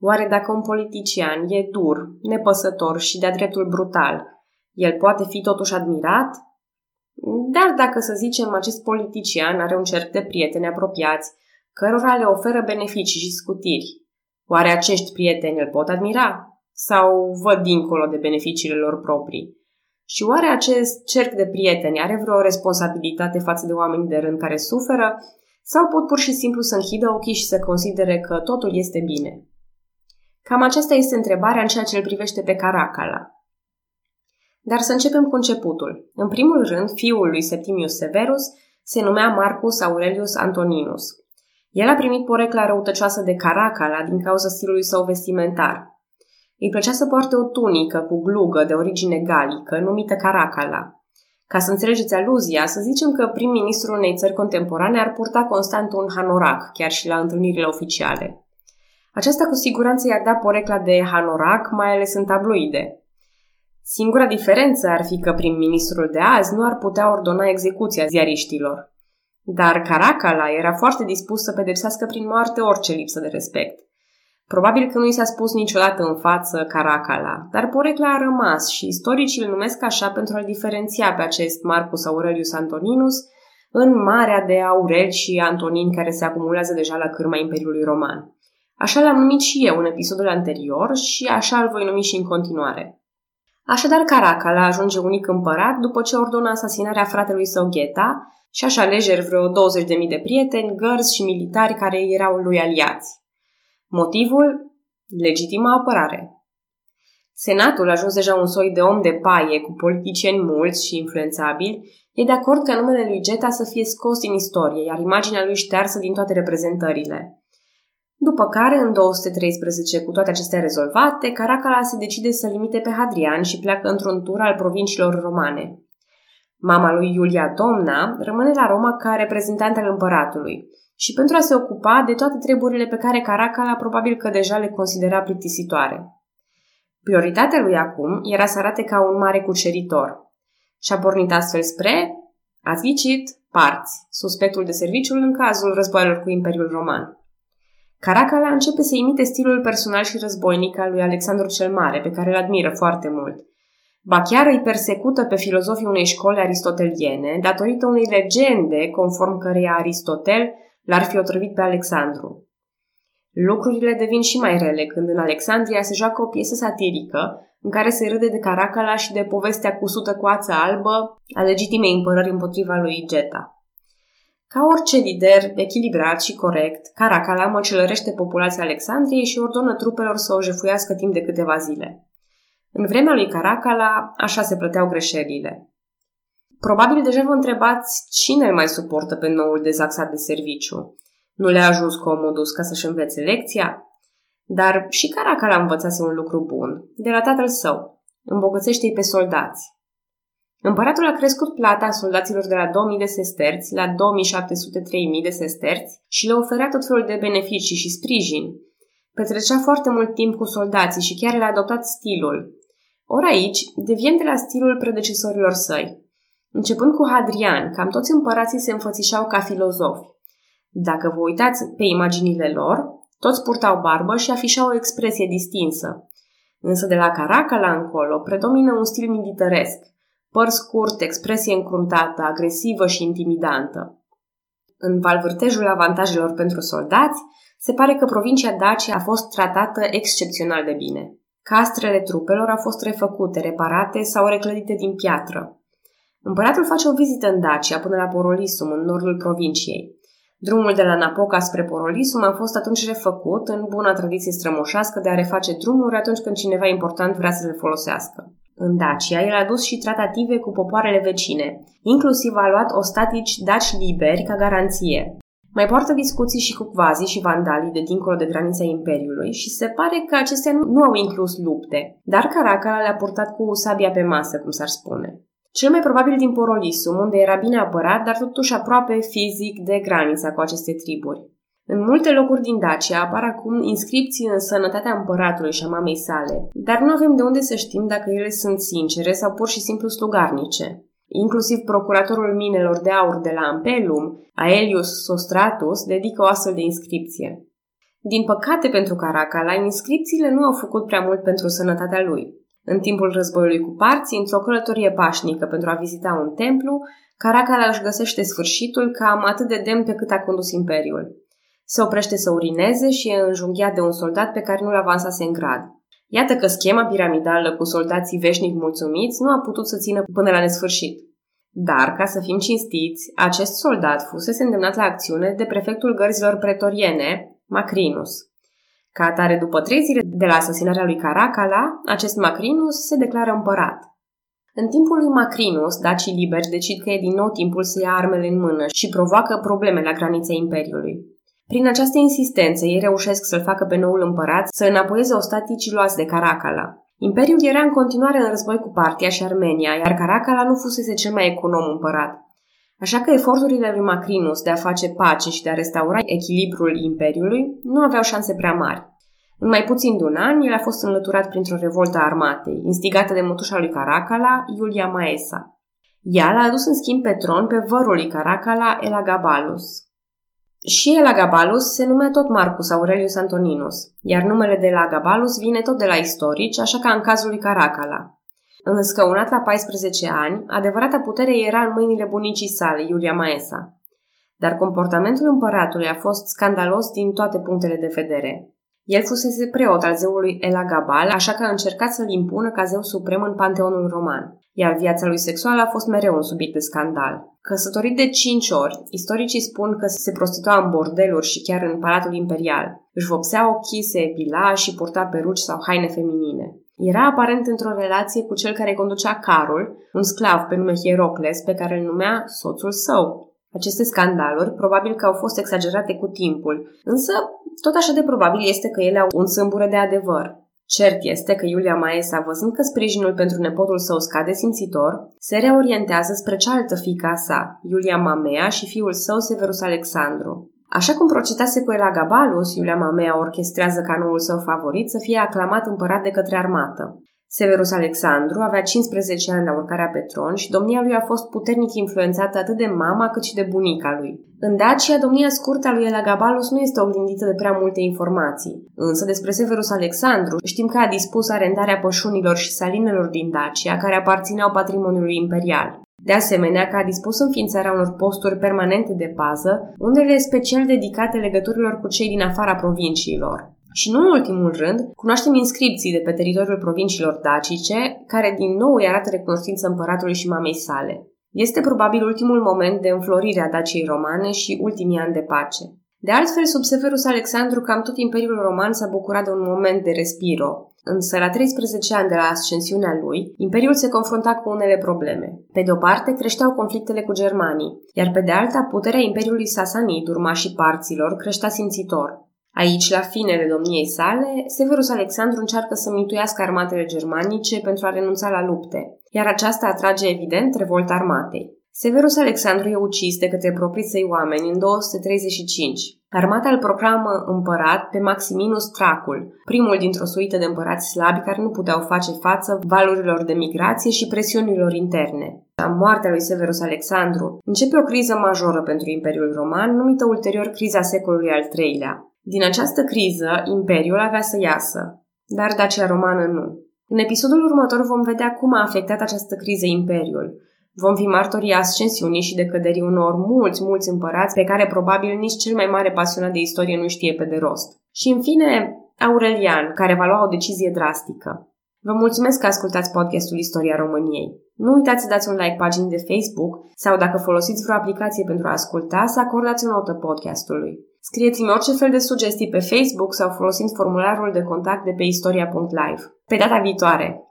Oare dacă un politician e dur, nepăsător și de-a dreptul brutal, el poate fi totuși admirat? Dar dacă, să zicem, acest politician are un cerc de prieteni apropiați, cărora le oferă beneficii și scutiri, oare acești prieteni îl pot admira? Sau văd dincolo de beneficiile lor proprii? Și oare acest cerc de prieteni are vreo responsabilitate față de oameni de rând care suferă? Sau pot pur și simplu să închidă ochii și să considere că totul este bine? Cam aceasta este întrebarea în ceea ce îl privește pe Caracala. Dar să începem cu începutul. În primul rând, fiul lui Septimius Severus se numea Marcus Aurelius Antoninus. El a primit porecla răutăcioasă de Caracala din cauza stilului său vestimentar. Îi plăcea să poarte o tunică cu glugă de origine galică, numită Caracala. Ca să înțelegeți aluzia, să zicem că prim-ministrul unei țări contemporane ar purta constant un hanorac, chiar și la întâlnirile oficiale. Aceasta cu siguranță i-ar da porecla de hanorac, mai ales în tabloide. Singura diferență ar fi că prim-ministrul de azi nu ar putea ordona execuția ziariștilor. Dar Caracala era foarte dispus să pedepsească prin moarte orice lipsă de respect. Probabil că nu i s-a spus niciodată în față Caracala, dar porecla a rămas și istoricii îl numesc așa pentru a-l diferenția pe acest Marcus Aurelius Antoninus în marea de Aurel și Antonin care se acumulează deja la cârma Imperiului Roman. Așa l-am numit și eu în episodul anterior și așa îl voi numi și în continuare. Așadar, Caracala ajunge unic împărat după ce ordonă asasinarea fratelui său Gheta și așa alege vreo 20.000 de prieteni, gărzi și militari care erau lui aliați. Motivul? Legitima apărare. Senatul, ajuns deja un soi de om de paie cu politicieni mulți și influențabili, e de acord ca numele lui Geta să fie scos din istorie, iar imaginea lui ștearsă din toate reprezentările. După care, în 213, cu toate acestea rezolvate, Caracala se decide să limite pe Hadrian și pleacă într-un tur al provinciilor romane. Mama lui Iulia Domna rămâne la Roma ca reprezentant al împăratului și pentru a se ocupa de toate treburile pe care Caracala probabil că deja le considera plictisitoare. Prioritatea lui acum era să arate ca un mare cuceritor și a pornit astfel spre, ați ghicit, parți, suspectul de serviciul în cazul războaielor cu Imperiul Roman. Caracala începe să imite stilul personal și războinic al lui Alexandru cel Mare, pe care îl admiră foarte mult. Ba chiar îi persecută pe filozofii unei școli aristoteliene, datorită unei legende conform căreia Aristotel l-ar fi otrăvit pe Alexandru. Lucrurile devin și mai rele când în Alexandria se joacă o piesă satirică în care se râde de Caracala și de povestea cu sută coață albă a legitimei împărări împotriva lui Geta. Ca orice lider echilibrat și corect, Caracala măcelărește populația Alexandriei și ordonă trupelor să o jefuiască timp de câteva zile. În vremea lui Caracala, așa se plăteau greșelile. Probabil deja vă întrebați cine îl mai suportă pe noul dezaxat de serviciu. Nu le-a ajuns comodus ca să-și învețe lecția? Dar și Caracala învățase un lucru bun, de la tatăl său. Îmbogățește-i pe soldați. Împăratul a crescut plata soldaților de la 2000 de sesterți la 2700-3000 de sesterți și le oferea tot felul de beneficii și sprijin. Petrecea foarte mult timp cu soldații și chiar le-a adoptat stilul. Ori aici, deviem de la stilul predecesorilor săi. Începând cu Hadrian, cam toți împărații se înfățișau ca filozofi. Dacă vă uitați pe imaginile lor, toți purtau barbă și afișau o expresie distinsă. Însă de la Caracala încolo predomină un stil militaresc, păr scurt, expresie încruntată, agresivă și intimidantă. În valvârtejul avantajelor pentru soldați, se pare că provincia Dacia a fost tratată excepțional de bine. Castrele trupelor au fost refăcute, reparate sau reclădite din piatră. Împăratul face o vizită în Dacia până la Porolisum, în nordul provinciei. Drumul de la Napoca spre Porolisum a fost atunci refăcut în buna tradiție strămoșească de a reface drumuri atunci când cineva important vrea să le folosească. În Dacia, el a dus și tratative cu popoarele vecine, inclusiv a luat ostatici daci liberi ca garanție. Mai poartă discuții și cu quazii și vandalii de dincolo de granița Imperiului și se pare că acestea nu, nu au inclus lupte, dar Caracala le-a purtat cu sabia pe masă, cum s-ar spune. Cel mai probabil din Porolisum, unde era bine apărat, dar totuși aproape fizic de granița cu aceste triburi. În multe locuri din Dacia apar acum inscripții în sănătatea împăratului și a mamei sale, dar nu avem de unde să știm dacă ele sunt sincere sau pur și simplu slugarnice. Inclusiv procuratorul minelor de aur de la Ampelum, Aelius Sostratus, dedică o astfel de inscripție. Din păcate pentru Caracala, inscripțiile nu au făcut prea mult pentru sănătatea lui. În timpul războiului cu parții, într-o călătorie pașnică pentru a vizita un templu, Caracala își găsește sfârșitul cam atât de demn pe cât a condus imperiul. Se oprește să urineze și e înjunghiat de un soldat pe care nu-l avansase în grad. Iată că schema piramidală cu soldații veșnic mulțumiți nu a putut să țină până la nesfârșit. Dar, ca să fim cinstiți, acest soldat fusese îndemnat la acțiune de prefectul gărzilor pretoriene, Macrinus. Ca atare, după trei zile de la asasinarea lui Caracala, acest Macrinus se declară împărat. În timpul lui Macrinus, dacii liberi decid că e din nou timpul să ia armele în mână și provoacă probleme la granița Imperiului. Prin această insistență, ei reușesc să-l facă pe noul împărat să înapoieze ostaticii luați de Caracala. Imperiul era în continuare în război cu Partia și Armenia, iar Caracala nu fusese cel mai econom împărat. Așa că eforturile lui Macrinus de a face pace și de a restaura echilibrul Imperiului nu aveau șanse prea mari. În mai puțin de un an, el a fost înlăturat printr-o revoltă a armatei, instigată de mătușa lui Caracala, Iulia Maesa. Ea l-a adus în schimb pe tron pe vărul lui Caracala, Elagabalus. Și Elagabalus se numea tot Marcus Aurelius Antoninus, iar numele de Elagabalus vine tot de la istorici, așa ca în cazul lui Caracala. Înscăunat la 14 ani, adevărata putere era în mâinile bunicii sale, Iulia Maesa. Dar comportamentul împăratului a fost scandalos din toate punctele de vedere. El fusese preot al zeului Elagabal, așa că a încercat să-l impună ca zeu suprem în panteonul roman, iar viața lui sexuală a fost mereu un subiect de scandal. Căsătorit de cinci ori, istoricii spun că se prostitua în bordeluri și chiar în palatul imperial. Își vopsea ochii, se epila și purta peruci sau haine feminine. Era aparent într-o relație cu cel care conducea carul, un sclav pe nume Hierocles, pe care îl numea soțul său. Aceste scandaluri probabil că au fost exagerate cu timpul, însă tot așa de probabil este că ele au un sâmbură de adevăr. Cert este că Iulia Maesa, văzând că sprijinul pentru nepotul său scade simțitor, se reorientează spre cealaltă fica sa, Iulia Mamea și fiul său Severus Alexandru. Așa cum procetase cu Elagabalus, Iulia Mamea orchestrează ca noul său favorit să fie aclamat împărat de către armată. Severus Alexandru avea 15 ani la urcarea pe tron și domnia lui a fost puternic influențată atât de mama cât și de bunica lui. În Dacia, domnia scurtă a lui Elagabalus nu este oglindită de prea multe informații. Însă despre Severus Alexandru știm că a dispus arendarea pășunilor și salinelor din Dacia, care aparțineau patrimoniului imperial. De asemenea, că a dispus înființarea unor posturi permanente de pază, unele special dedicate legăturilor cu cei din afara provinciilor. Și nu în ultimul rând, cunoaștem inscripții de pe teritoriul provinciilor dacice, care din nou îi arată recunoștință împăratului și mamei sale. Este probabil ultimul moment de înflorire a Daciei romane și ultimii ani de pace. De altfel, sub Severus Alexandru, cam tot Imperiul Roman s-a bucurat de un moment de respiro. Însă, la 13 ani de la ascensiunea lui, Imperiul se confrunta cu unele probleme. Pe de o parte, creșteau conflictele cu germanii, iar pe de alta, puterea Imperiului Sasanid, urmașii parților, creștea simțitor. Aici, la finele domniei sale, Severus Alexandru încearcă să mituiască armatele germanice pentru a renunța la lupte, iar aceasta atrage evident revolta armatei. Severus Alexandru e ucis de către proprii săi oameni în 235. Armata îl proclamă împărat pe Maximinus Tracul, primul dintr-o suită de împărați slabi care nu puteau face față valurilor de migrație și presiunilor interne. La moartea lui Severus Alexandru începe o criză majoră pentru Imperiul Roman, numită ulterior criza secolului al III-lea. Din această criză, Imperiul avea să iasă, dar Dacia Romană nu. În episodul următor vom vedea cum a afectat această criză Imperiul. Vom fi martorii ascensiunii și decăderii unor mulți, mulți împărați pe care probabil nici cel mai mare pasionat de istorie nu știe pe de rost. Și în fine, Aurelian, care va lua o decizie drastică. Vă mulțumesc că ascultați podcastul Istoria României. Nu uitați să dați un like paginii de Facebook sau dacă folosiți vreo aplicație pentru a asculta, să acordați o notă podcastului. Scrieți-mi orice fel de sugestii pe Facebook sau folosind formularul de contact de pe istoria.live. Pe data viitoare!